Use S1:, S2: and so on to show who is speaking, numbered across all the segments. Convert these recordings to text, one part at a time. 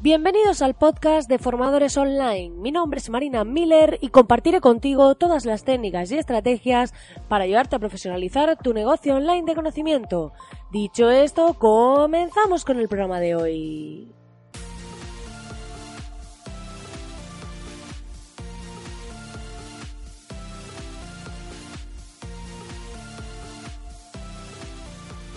S1: Bienvenidos al podcast de Formadores Online. Mi nombre es Marina Miller y compartiré contigo todas las técnicas y estrategias para ayudarte a profesionalizar tu negocio online de conocimiento. Dicho esto, comenzamos con el programa de hoy.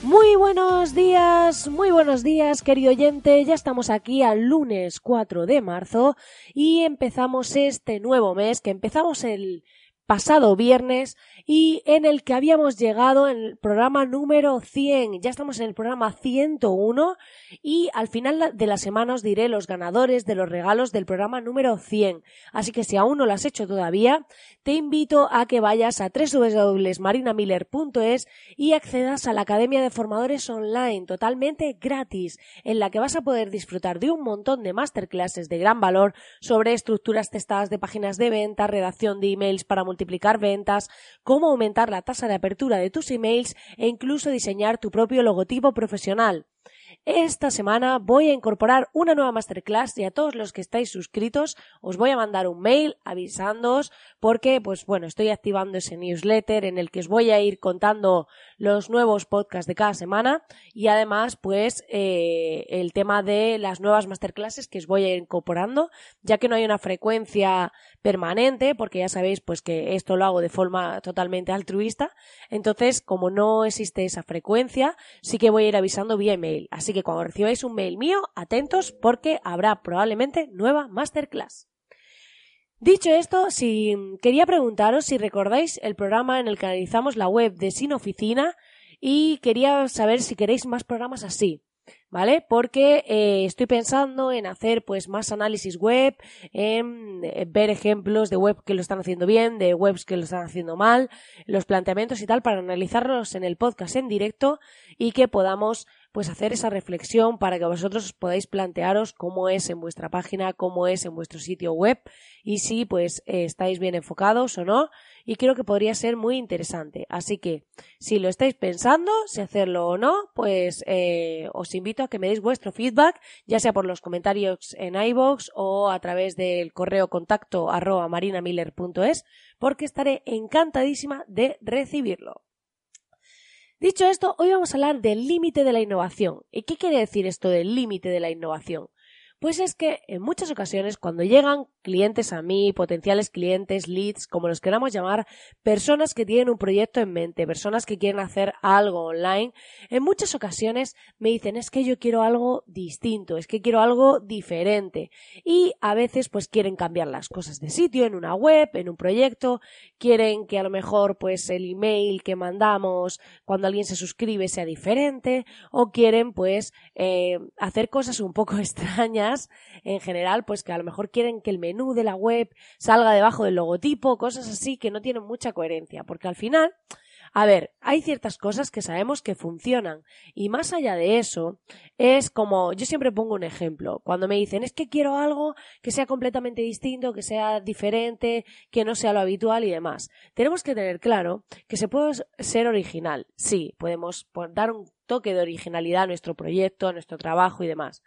S1: Muy buenos días, muy buenos días, querido oyente. Ya estamos aquí al lunes 4 de marzo y empezamos este nuevo mes, que empezamos el pasado viernes y en el que habíamos llegado en el programa número 100. Ya estamos en el programa 101 y al final de la semana os diré los ganadores de los regalos del programa número 100. Así que si aún no lo has hecho todavía, te invito a que vayas a www.marinamiller.es y accedas a la Academia de Formadores Online totalmente gratis, en la que vas a poder disfrutar de un montón de masterclasses de gran valor sobre estructuras testadas de páginas de venta, redacción de emails para multiplicar multiplicar ventas, cómo aumentar la tasa de apertura de tus emails e incluso diseñar tu propio logotipo profesional. Esta semana voy a incorporar una nueva masterclass y a todos los que estáis suscritos os voy a mandar un mail avisándoos porque, pues bueno, estoy activando ese newsletter en el que os voy a ir contando los nuevos podcasts de cada semana y además, pues, eh, el tema de las nuevas masterclasses que os voy a ir incorporando, ya que no hay una frecuencia permanente, porque ya sabéis, pues, que esto lo hago de forma totalmente altruista. Entonces, como no existe esa frecuencia, sí que voy a ir avisando vía email. Que cuando recibáis un mail mío, atentos porque habrá probablemente nueva masterclass. Dicho esto, si quería preguntaros si recordáis el programa en el que analizamos la web de Sin Oficina y quería saber si queréis más programas así. ¿vale? Porque eh, estoy pensando en hacer pues más análisis web, en, ver ejemplos de web que lo están haciendo bien, de webs que lo están haciendo mal, los planteamientos y tal para analizarlos en el podcast en directo y que podamos pues hacer esa reflexión para que vosotros podáis plantearos cómo es en vuestra página, cómo es en vuestro sitio web y si pues eh, estáis bien enfocados o no y creo que podría ser muy interesante. Así que si lo estáis pensando, si hacerlo o no, pues eh, os invito a que me deis vuestro feedback, ya sea por los comentarios en iVoox o a través del correo contacto arroba marinamiller.es, porque estaré encantadísima de recibirlo. Dicho esto, hoy vamos a hablar del límite de la innovación. ¿Y qué quiere decir esto del límite de la innovación? Pues es que en muchas ocasiones cuando llegan clientes a mí, potenciales clientes, leads, como los queramos llamar, personas que tienen un proyecto en mente, personas que quieren hacer algo online, en muchas ocasiones me dicen es que yo quiero algo distinto, es que quiero algo diferente y a veces pues quieren cambiar las cosas de sitio en una web, en un proyecto, quieren que a lo mejor pues el email que mandamos cuando alguien se suscribe sea diferente o quieren pues eh, hacer cosas un poco extrañas en general, pues que a lo mejor quieren que el menú de la web salga debajo del logotipo, cosas así que no tienen mucha coherencia, porque al final, a ver, hay ciertas cosas que sabemos que funcionan y más allá de eso es como, yo siempre pongo un ejemplo, cuando me dicen es que quiero algo que sea completamente distinto, que sea diferente, que no sea lo habitual y demás. Tenemos que tener claro que se puede ser original, sí, podemos dar un toque de originalidad a nuestro proyecto, a nuestro trabajo y demás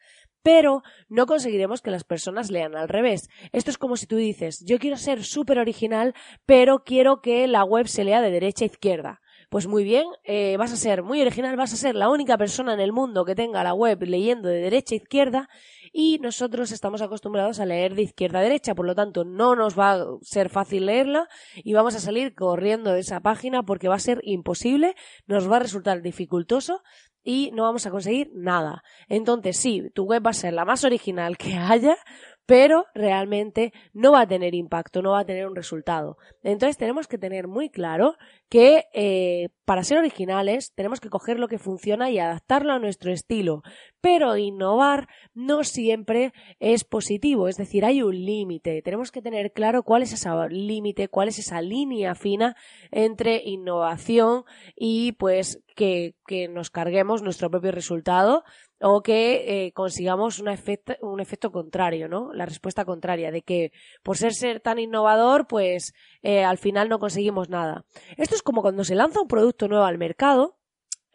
S1: pero no conseguiremos que las personas lean al revés. Esto es como si tú dices, yo quiero ser súper original, pero quiero que la web se lea de derecha a izquierda. Pues muy bien, eh, vas a ser muy original, vas a ser la única persona en el mundo que tenga la web leyendo de derecha a izquierda y nosotros estamos acostumbrados a leer de izquierda a derecha, por lo tanto no nos va a ser fácil leerla y vamos a salir corriendo de esa página porque va a ser imposible, nos va a resultar dificultoso y no vamos a conseguir nada. Entonces sí, tu web va a ser la más original que haya, pero realmente no va a tener impacto, no va a tener un resultado. Entonces tenemos que tener muy claro que eh, para ser originales tenemos que coger lo que funciona y adaptarlo a nuestro estilo. Pero innovar no siempre es positivo, es decir, hay un límite. Tenemos que tener claro cuál es ese límite, cuál es esa línea fina entre innovación y pues que, que nos carguemos nuestro propio resultado o que eh, consigamos un efecto, contrario, ¿no? La respuesta contraria, de que por ser, ser tan innovador, pues eh, al final no conseguimos nada. Esto es como cuando se lanza un producto nuevo al mercado,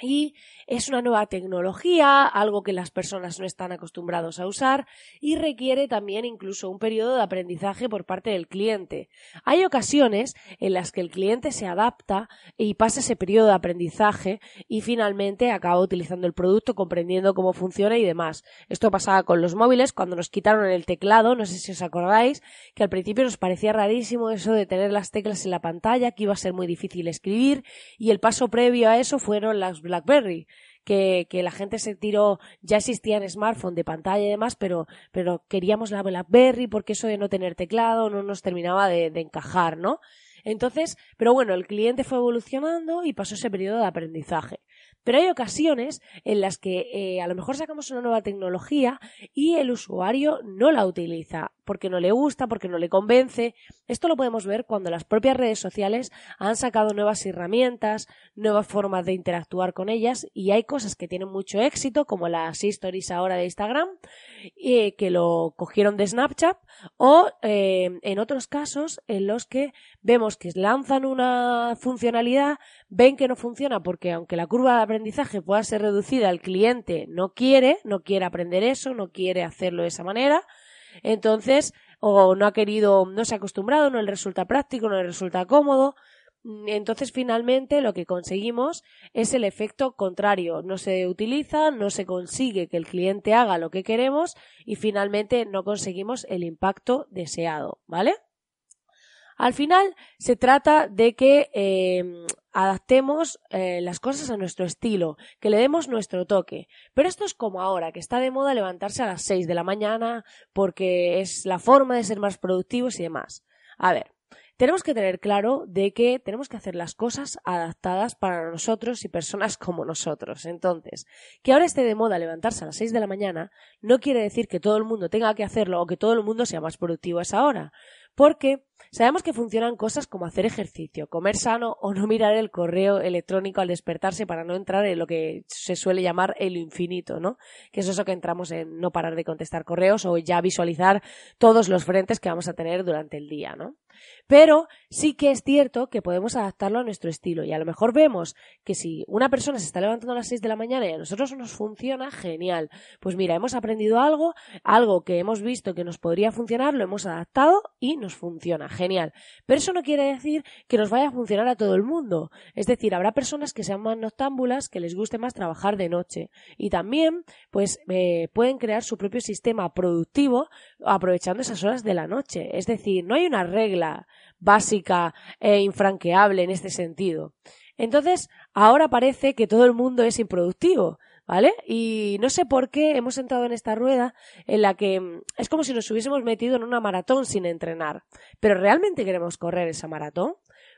S1: y es una nueva tecnología, algo que las personas no están acostumbrados a usar y requiere también incluso un periodo de aprendizaje por parte del cliente. Hay ocasiones en las que el cliente se adapta y pasa ese periodo de aprendizaje y finalmente acaba utilizando el producto, comprendiendo cómo funciona y demás. Esto pasaba con los móviles cuando nos quitaron el teclado, no sé si os acordáis, que al principio nos parecía rarísimo eso de tener las teclas en la pantalla, que iba a ser muy difícil escribir y el paso previo a eso fueron las BlackBerry, que, que, la gente se tiró, ya existían smartphones de pantalla y demás, pero, pero queríamos la BlackBerry porque eso de no tener teclado no nos terminaba de, encajar, ¿no? Entonces, pero bueno, el cliente fue evolucionando y pasó ese periodo de aprendizaje. Pero hay ocasiones en las que eh, a lo mejor sacamos una nueva tecnología y el usuario no la utiliza porque no le gusta, porque no le convence. Esto lo podemos ver cuando las propias redes sociales han sacado nuevas herramientas, nuevas formas de interactuar con ellas y hay cosas que tienen mucho éxito, como las stories ahora de Instagram, que lo cogieron de Snapchat, o eh, en otros casos en los que vemos que lanzan una funcionalidad, ven que no funciona porque aunque la curva de aprendizaje pueda ser reducida, el cliente no quiere, no quiere aprender eso, no quiere hacerlo de esa manera, entonces, o no ha querido, no se ha acostumbrado, no le resulta práctico, no le resulta cómodo. Entonces, finalmente, lo que conseguimos es el efecto contrario. No se utiliza, no se consigue que el cliente haga lo que queremos y finalmente no conseguimos el impacto deseado, ¿vale? Al final se trata de que eh, adaptemos eh, las cosas a nuestro estilo, que le demos nuestro toque. Pero esto es como ahora, que está de moda levantarse a las 6 de la mañana porque es la forma de ser más productivos y demás. A ver, tenemos que tener claro de que tenemos que hacer las cosas adaptadas para nosotros y personas como nosotros. Entonces, que ahora esté de moda levantarse a las 6 de la mañana no quiere decir que todo el mundo tenga que hacerlo o que todo el mundo sea más productivo a esa hora porque sabemos que funcionan cosas como hacer ejercicio, comer sano o no mirar el correo electrónico al despertarse para no entrar en lo que se suele llamar el infinito, ¿no? Que es eso que entramos en no parar de contestar correos o ya visualizar todos los frentes que vamos a tener durante el día, ¿no? Pero sí que es cierto que podemos adaptarlo a nuestro estilo y a lo mejor vemos que si una persona se está levantando a las 6 de la mañana y a nosotros nos funciona, genial. Pues mira, hemos aprendido algo, algo que hemos visto que nos podría funcionar, lo hemos adaptado y nos funciona, genial. Pero eso no quiere decir que nos vaya a funcionar a todo el mundo. Es decir, habrá personas que sean más noctámbulas, que les guste más trabajar de noche y también pues eh, pueden crear su propio sistema productivo aprovechando esas horas de la noche. Es decir, no hay una regla básica e infranqueable en este sentido. Entonces, ahora parece que todo el mundo es improductivo, ¿vale? Y no sé por qué hemos entrado en esta rueda en la que mm, es como si nos hubiésemos metido en una maratón sin entrenar. Pero ¿realmente queremos correr esa maratón?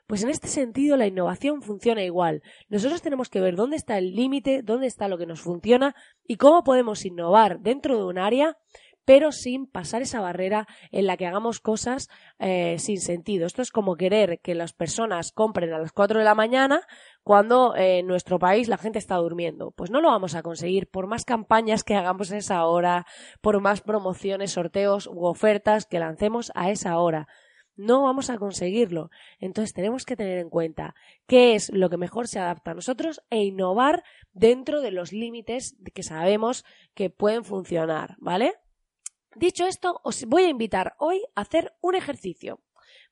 S1: Pues en este sentido la innovación funciona igual. Nosotros tenemos que ver dónde está el límite, dónde está lo que nos funciona y cómo podemos innovar dentro de un área pero sin pasar esa barrera en la que hagamos cosas eh, sin sentido. Esto es como querer que las personas compren a las 4 de la mañana cuando eh, en nuestro país la gente está durmiendo. Pues no lo vamos a conseguir por más campañas que hagamos a esa hora, por más promociones, sorteos u ofertas que lancemos a esa hora no vamos a conseguirlo. Entonces tenemos que tener en cuenta qué es lo que mejor se adapta a nosotros e innovar dentro de los límites que sabemos que pueden funcionar, ¿vale? Dicho esto, os voy a invitar hoy a hacer un ejercicio.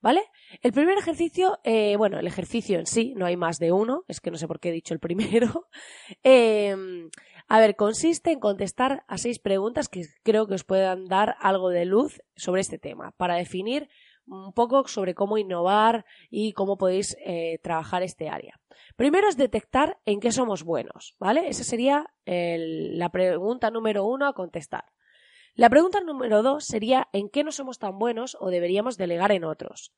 S1: ¿Vale? El primer ejercicio, eh, bueno, el ejercicio en sí, no hay más de uno, es que no sé por qué he dicho el primero. Em, a ver, consiste en contestar a seis preguntas que creo que os puedan dar algo de luz sobre este tema, para definir un poco sobre cómo innovar y cómo podéis eh, trabajar este área. Primero es detectar en qué somos buenos, ¿vale? Esa sería la pregunta número uno a contestar. La pregunta número dos sería ¿en qué no somos tan buenos o deberíamos delegar en otros?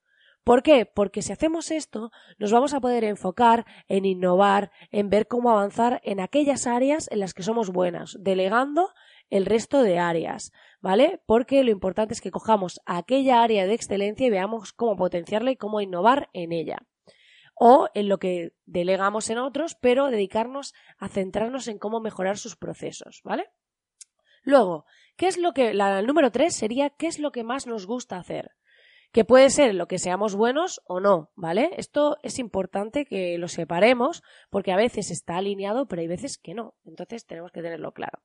S1: ¿Por qué? Porque si hacemos esto, nos vamos a poder enfocar en innovar, en ver cómo avanzar en aquellas áreas en las que somos buenas, delegando el resto de áreas, ¿vale? Porque lo importante es que cojamos aquella área de excelencia y veamos cómo potenciarla y cómo innovar en ella. O en lo que delegamos en otros, pero dedicarnos a centrarnos en cómo mejorar sus procesos, ¿vale? Luego, ¿qué es lo que, la número tres sería, ¿qué es lo que más nos gusta hacer? que puede ser lo que seamos buenos o no, ¿vale? Esto es importante que lo separemos porque a veces está alineado, pero hay veces que no. Entonces tenemos que tenerlo claro.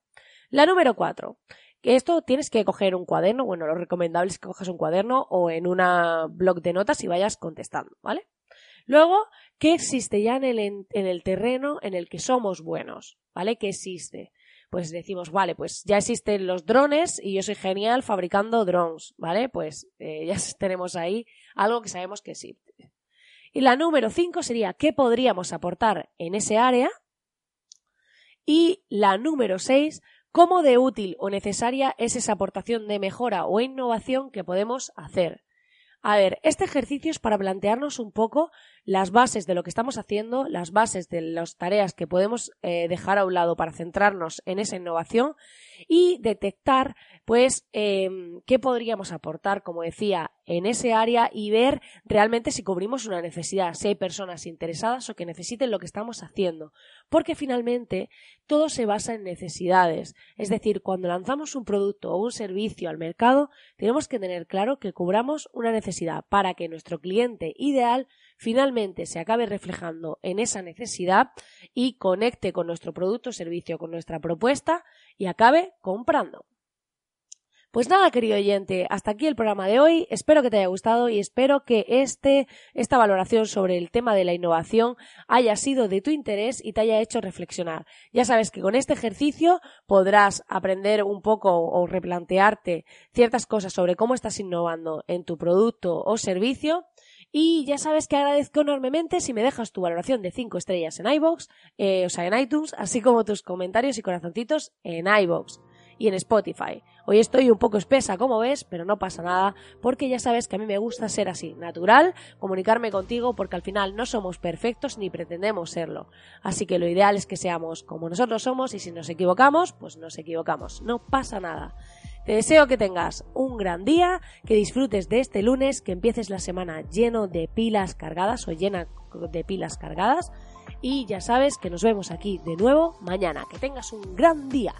S1: La número cuatro. Esto tienes que coger un cuaderno, bueno, lo recomendable es que cojas un cuaderno o en una blog de notas y vayas contestando, ¿vale? Luego, ¿qué existe ya en el, en el terreno en el que somos buenos? ¿Vale? ¿Qué existe? Pues decimos, vale, pues ya existen los drones y yo soy genial fabricando drones, ¿vale? Pues eh, ya tenemos ahí algo que sabemos que existe. Y la número 5 sería qué podríamos aportar en ese área. Y la número 6, cómo de útil o necesaria es esa aportación de mejora o innovación que podemos hacer. A ver, este ejercicio es para plantearnos un poco las bases de lo que estamos haciendo, las bases de las tareas que podemos eh, dejar a un lado para centrarnos en esa innovación y detectar, pues, em, qué podríamos aportar, como decía, en ese área y ver realmente si cubrimos una necesidad, si hay personas interesadas o que necesiten lo que estamos haciendo. Porque finalmente todo se basa en necesidades. Es decir, cuando lanzamos un producto o un servicio al mercado, tenemos que tener claro que cubramos una necesidad para que nuestro cliente ideal finalmente se acabe reflejando en esa necesidad y conecte con nuestro producto o servicio, con nuestra propuesta y acabe comprando. Pues nada, querido oyente, hasta aquí el programa de hoy. Espero que te haya gustado y espero que este, esta valoración sobre el tema de la innovación haya sido de tu interés y te haya hecho reflexionar. Ya sabes que con este ejercicio podrás aprender un poco o replantearte ciertas cosas sobre cómo estás innovando en tu producto o servicio y ya sabes que agradezco enormemente si me dejas tu valoración de 5 estrellas en iBox, eh, o sea, en iTunes, así como tus comentarios y corazoncitos en iBox y en Spotify. Hoy estoy un poco espesa, como ves, pero no pasa nada, porque ya sabes que a mí me gusta ser así, natural, comunicarme contigo, porque al final no somos perfectos ni pretendemos serlo. Así que lo ideal es que seamos como nosotros somos y si nos equivocamos, pues nos equivocamos. No pasa nada. Te deseo que tengas un gran día, que disfrutes de este lunes, que empieces la semana lleno de pilas cargadas o llena de pilas cargadas. Y ya sabes que nos vemos aquí de nuevo mañana. Que tengas un gran día.